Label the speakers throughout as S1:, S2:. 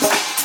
S1: Bye.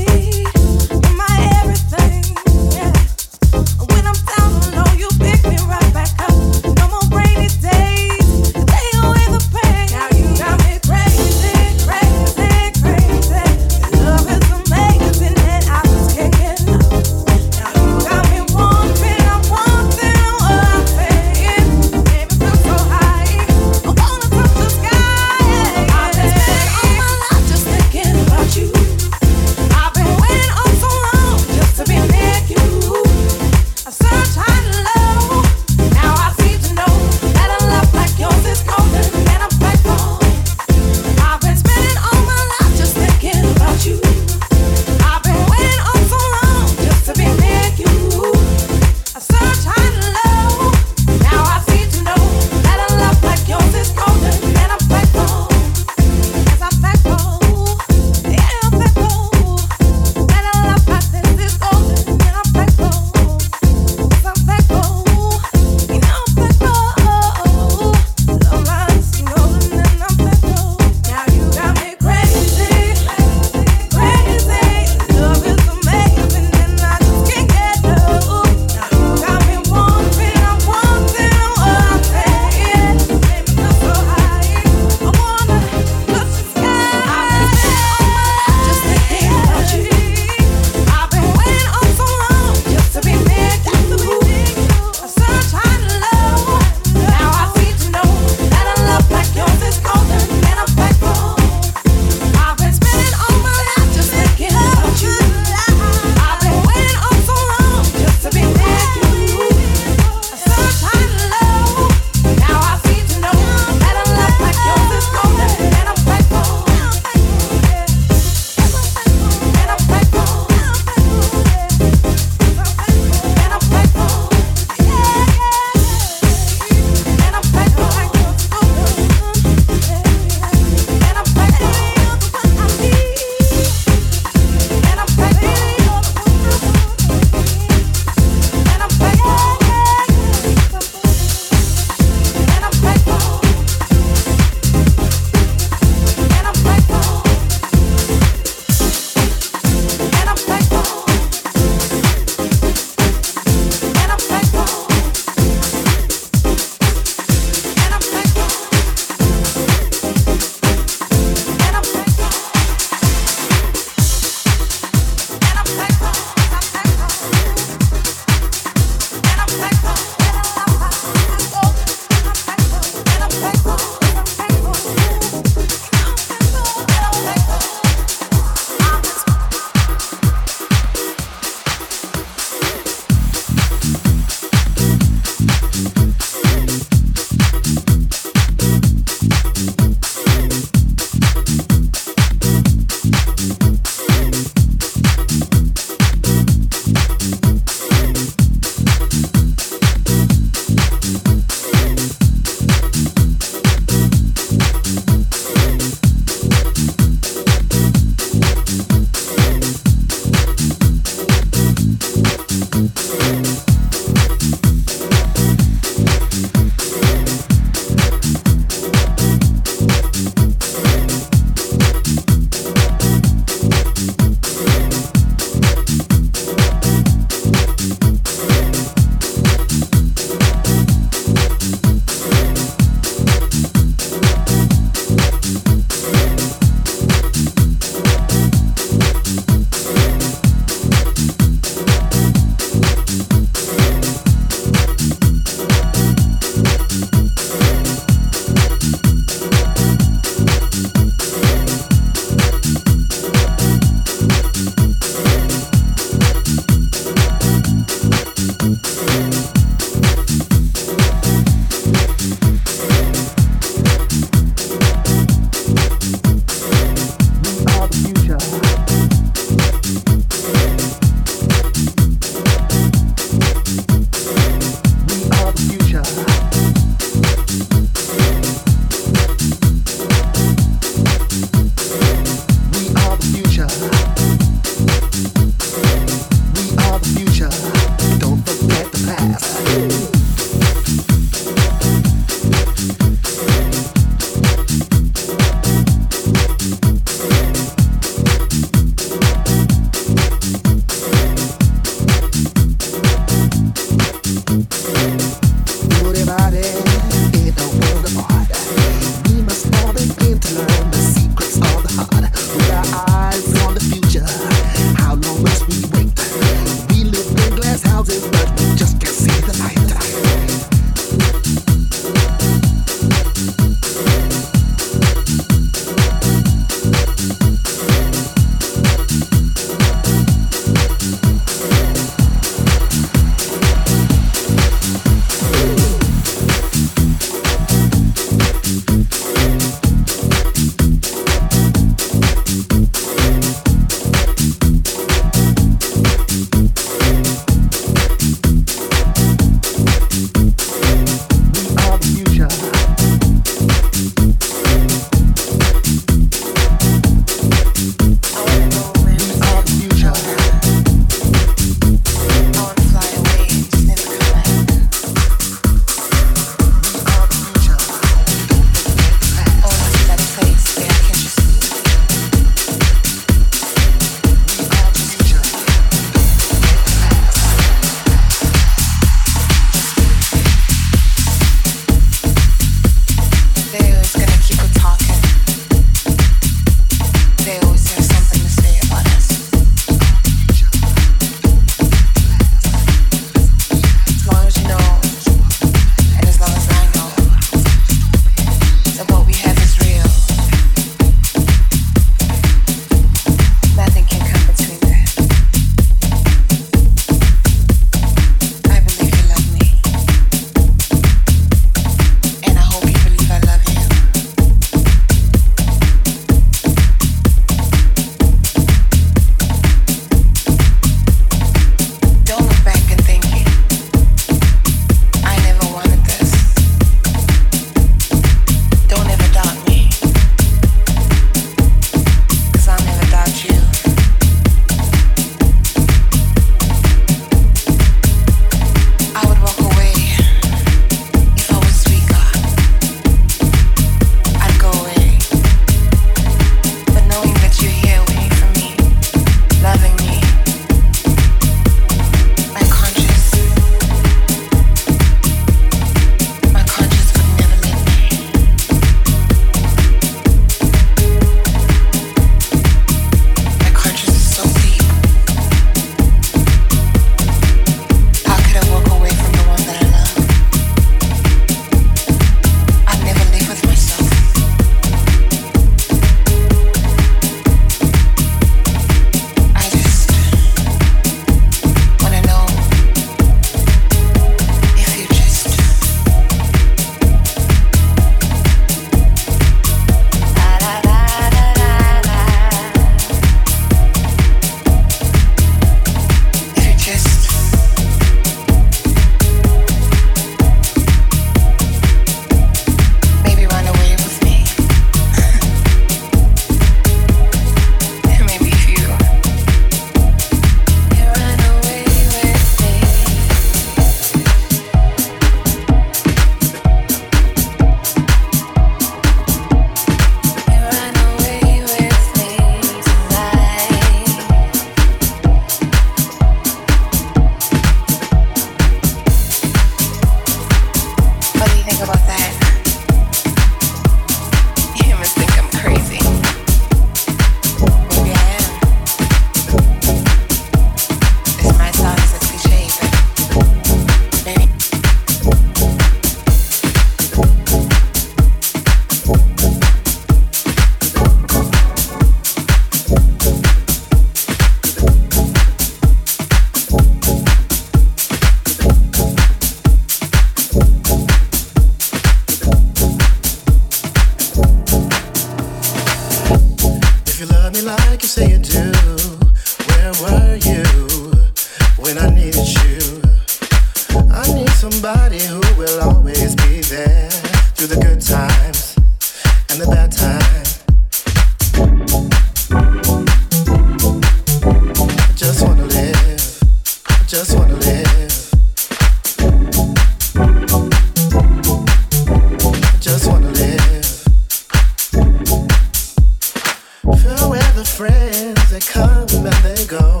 S2: the friends that come and they go.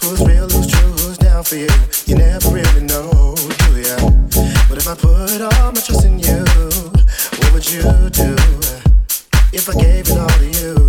S2: Who's real, who's true, who's down for you? You never really know, do ya? But if I put all my trust in you, what would you do? If I gave it all to you?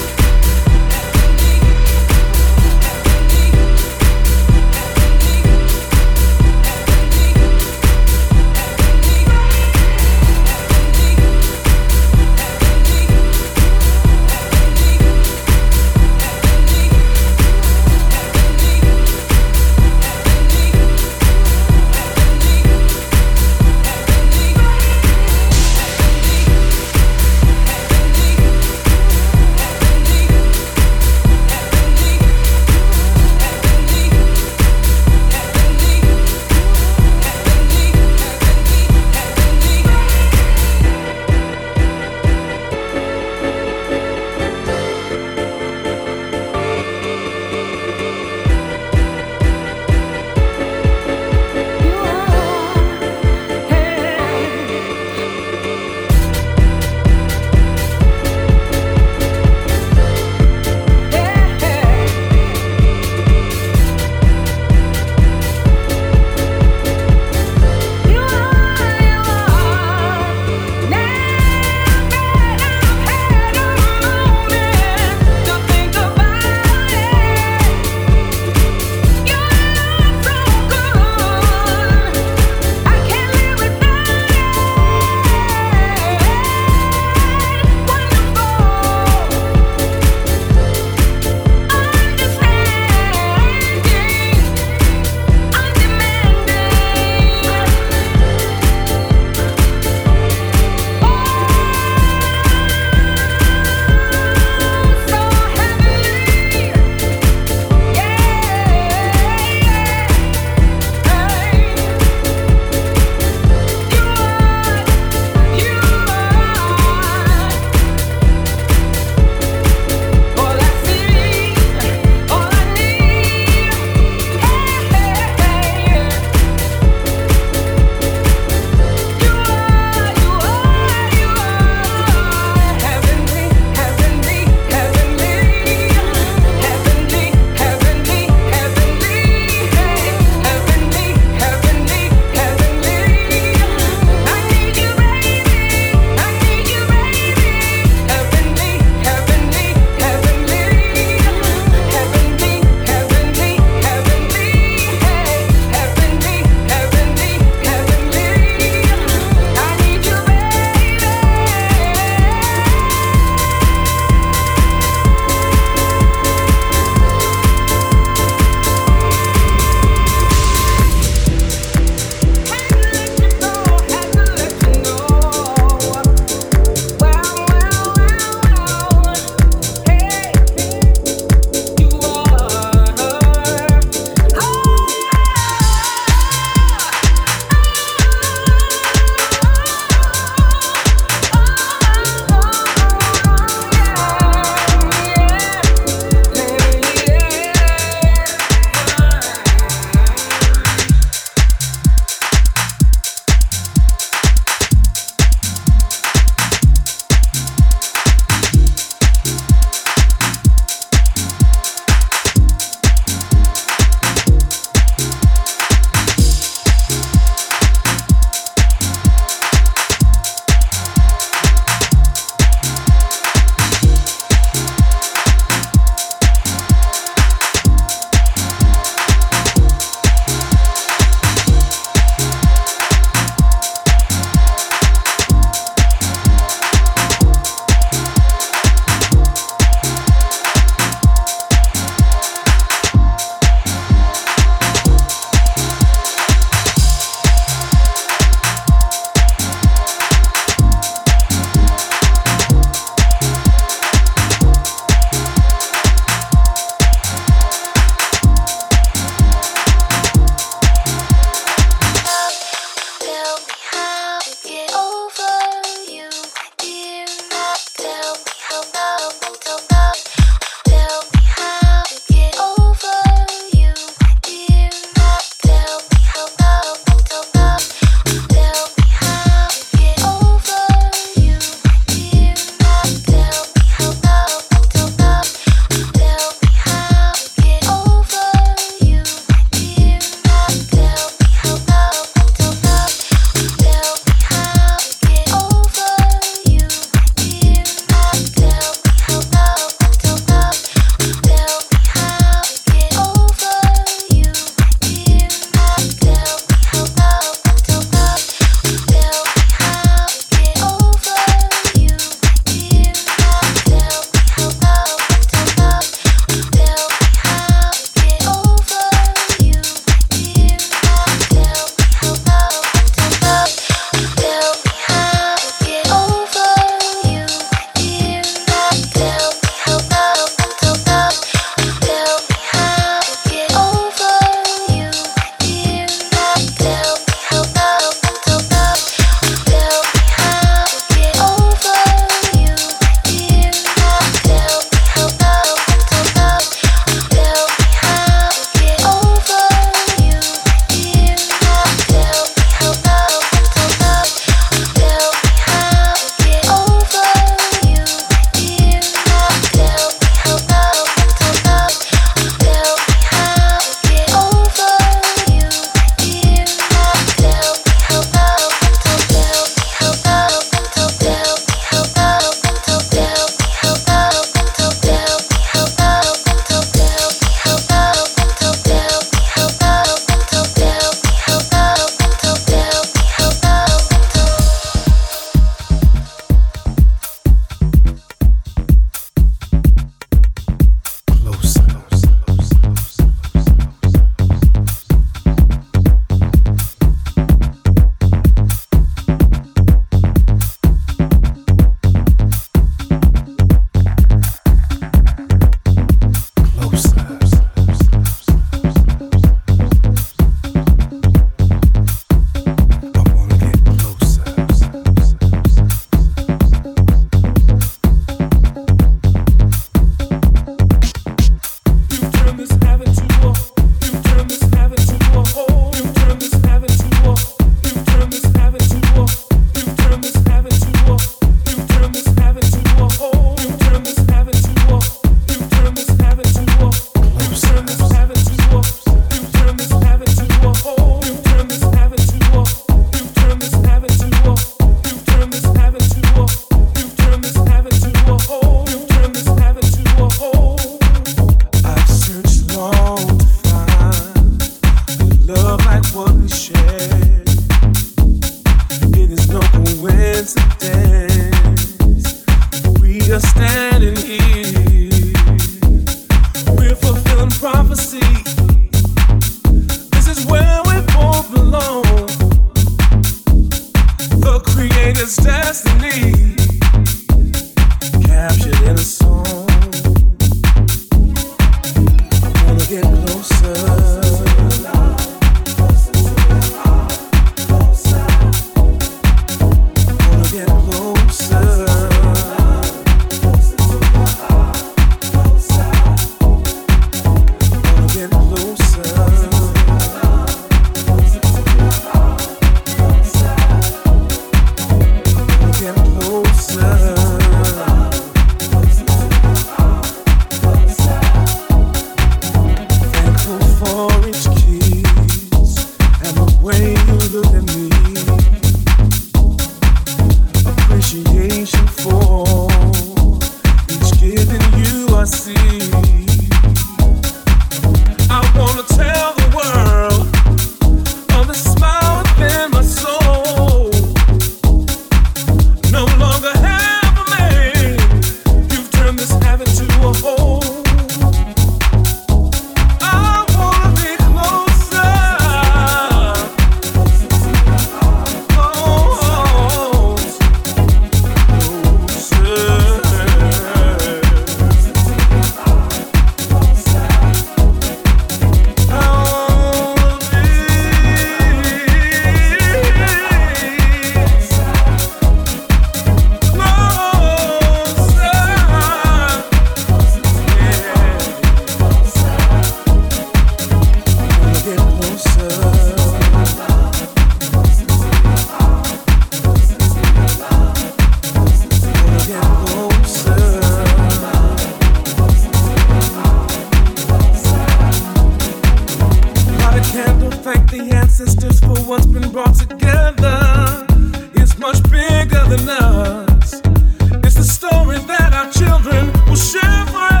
S3: shivering.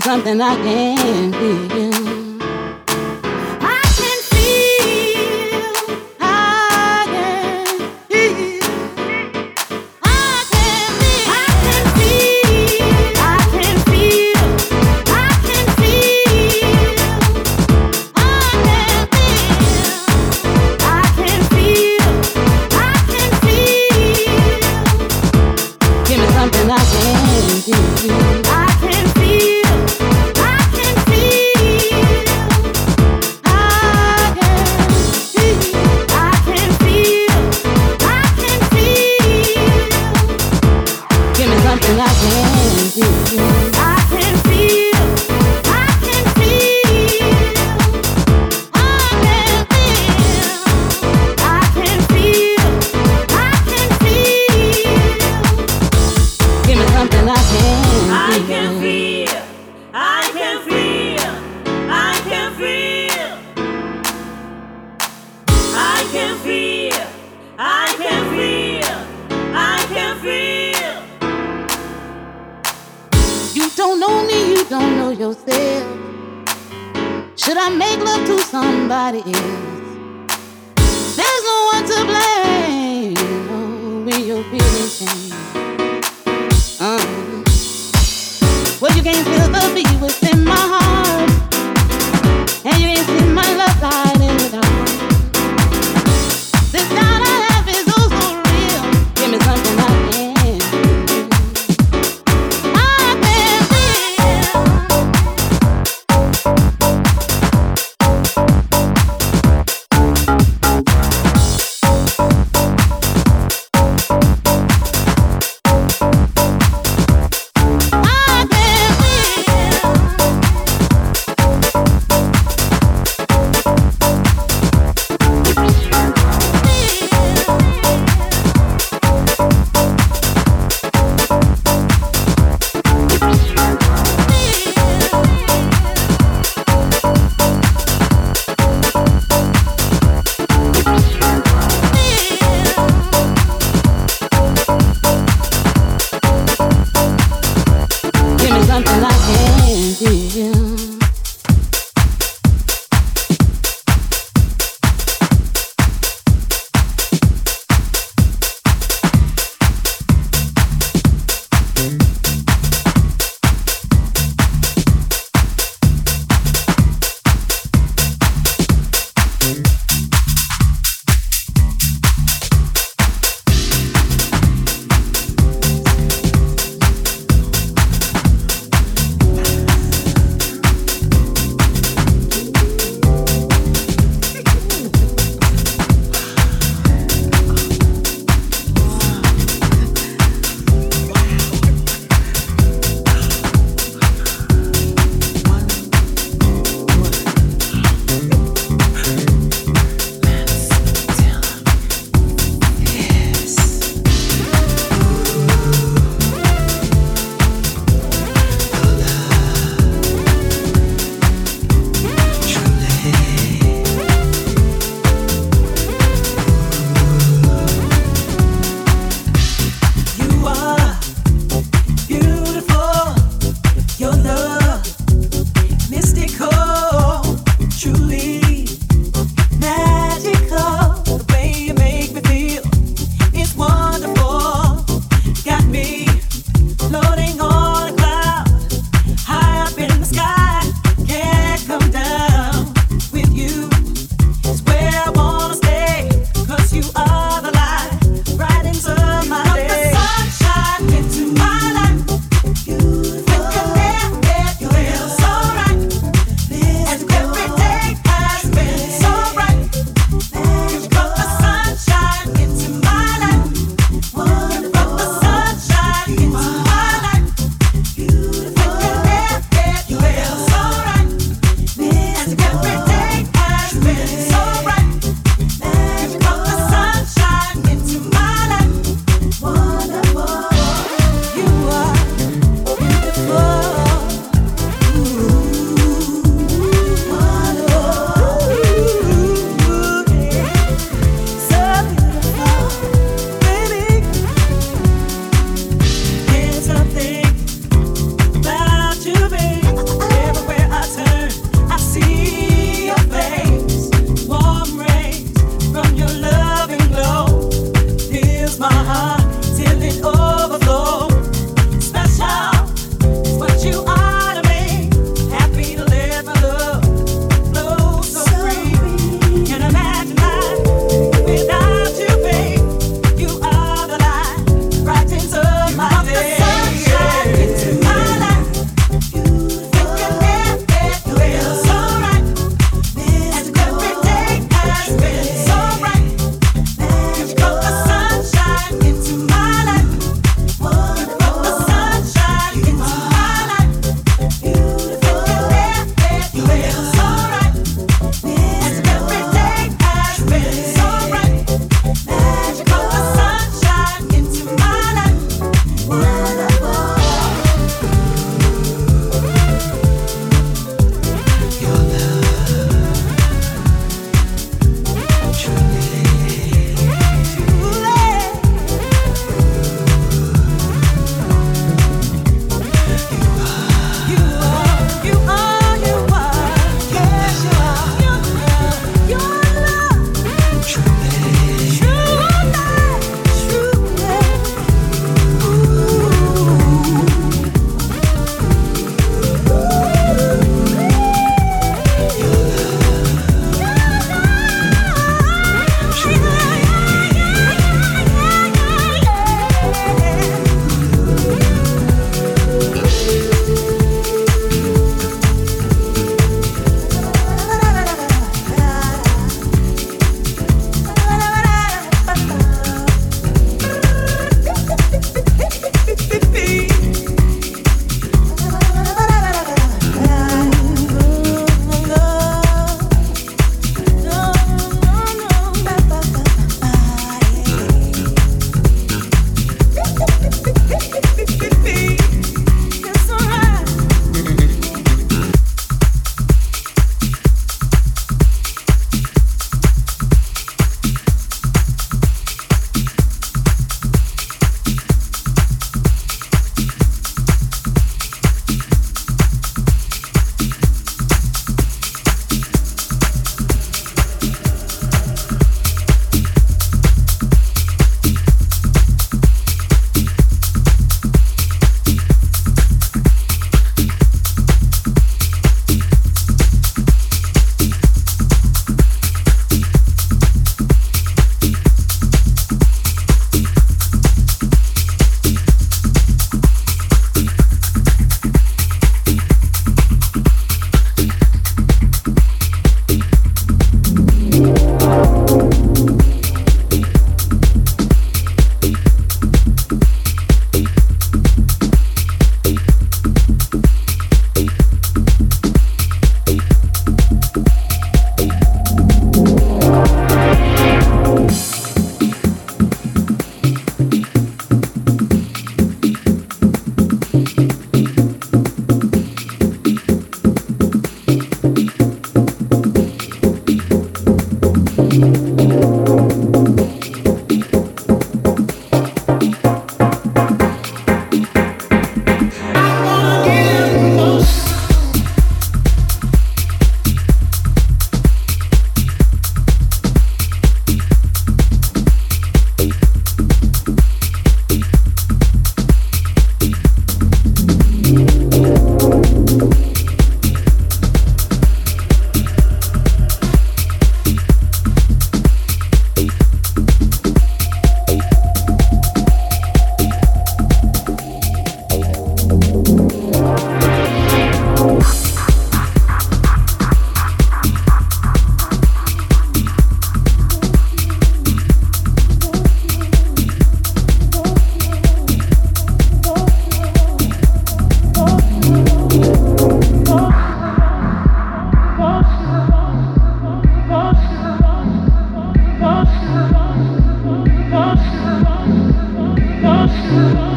S4: Something I can't feel.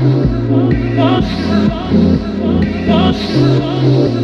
S5: Thank you.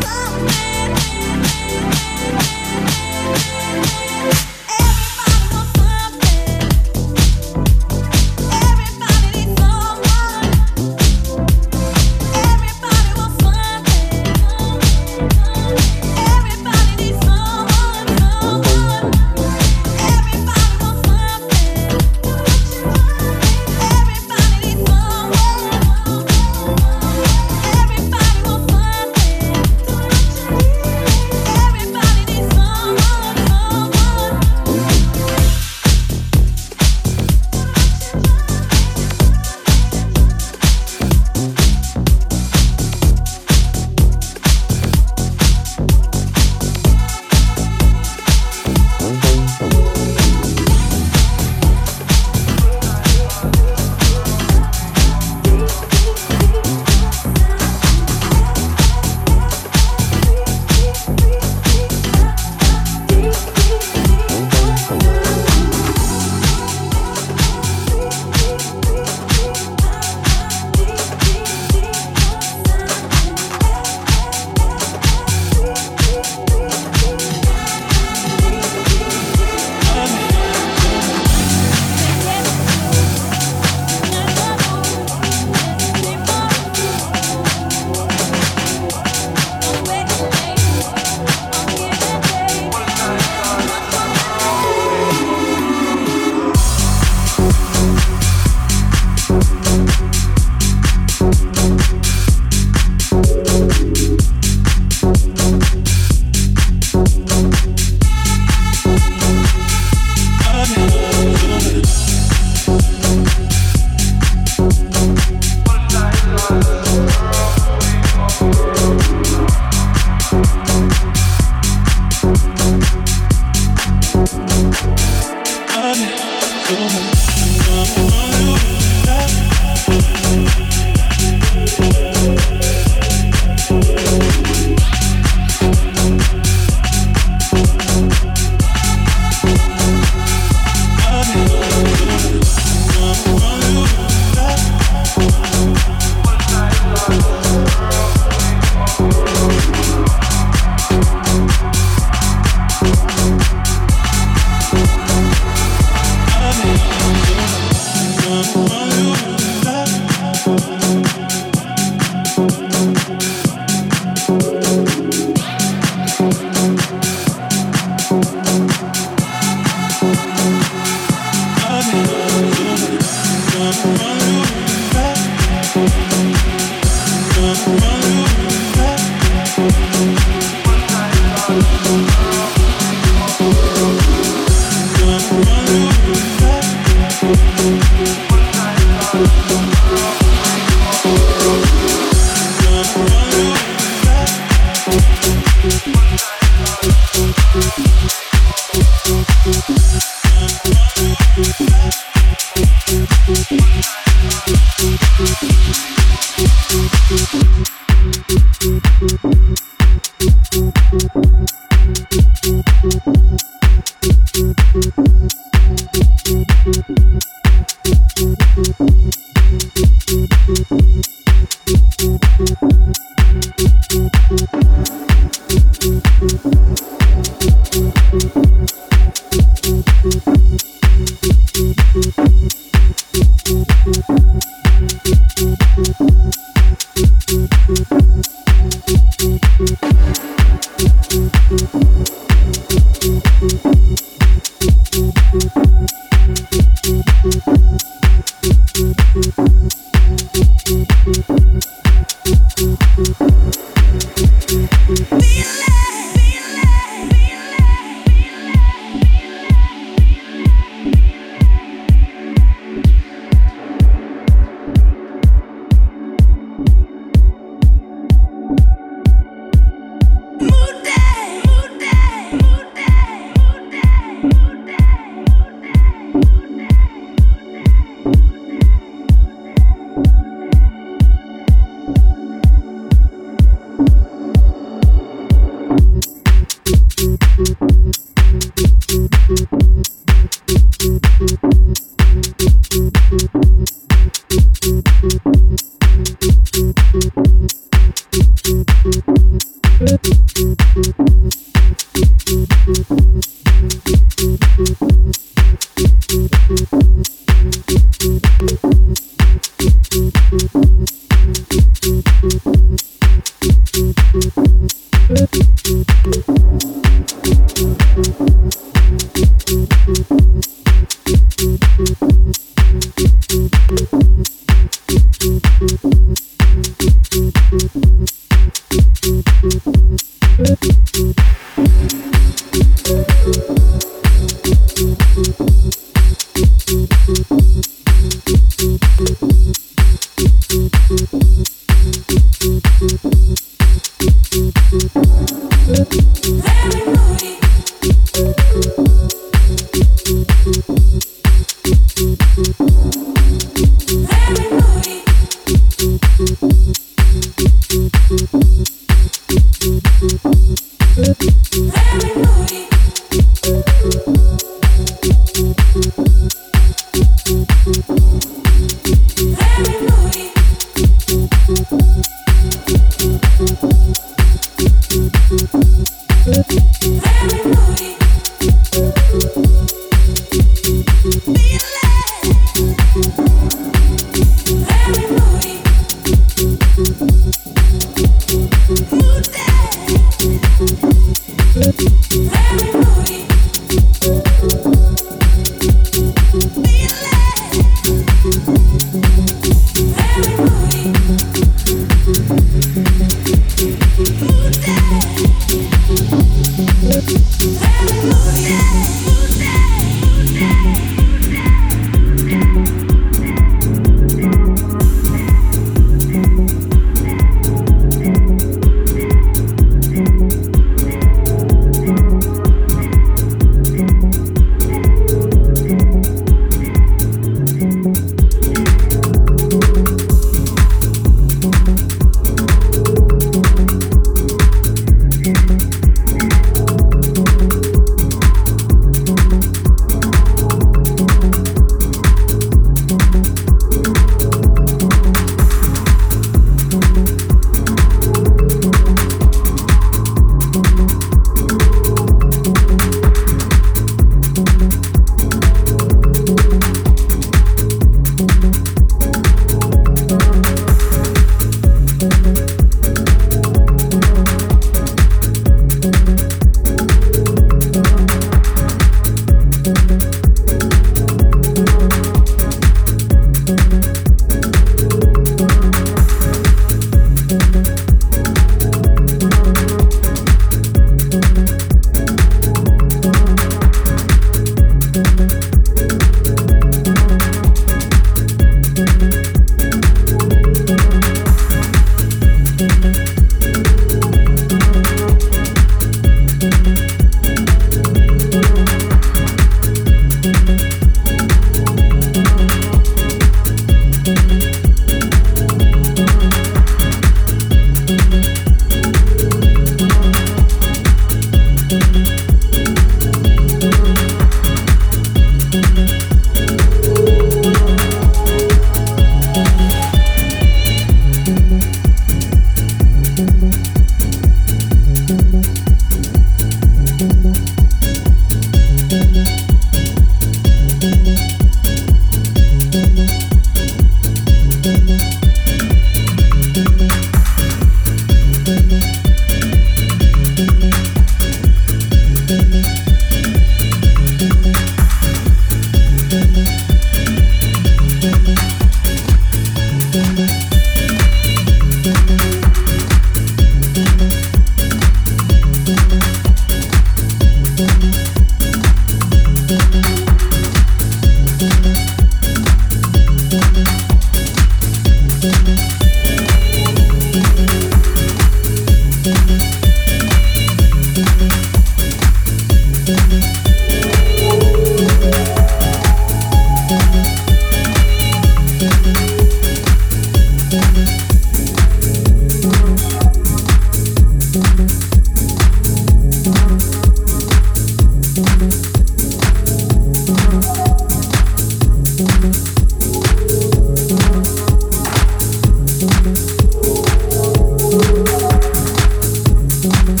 S5: Me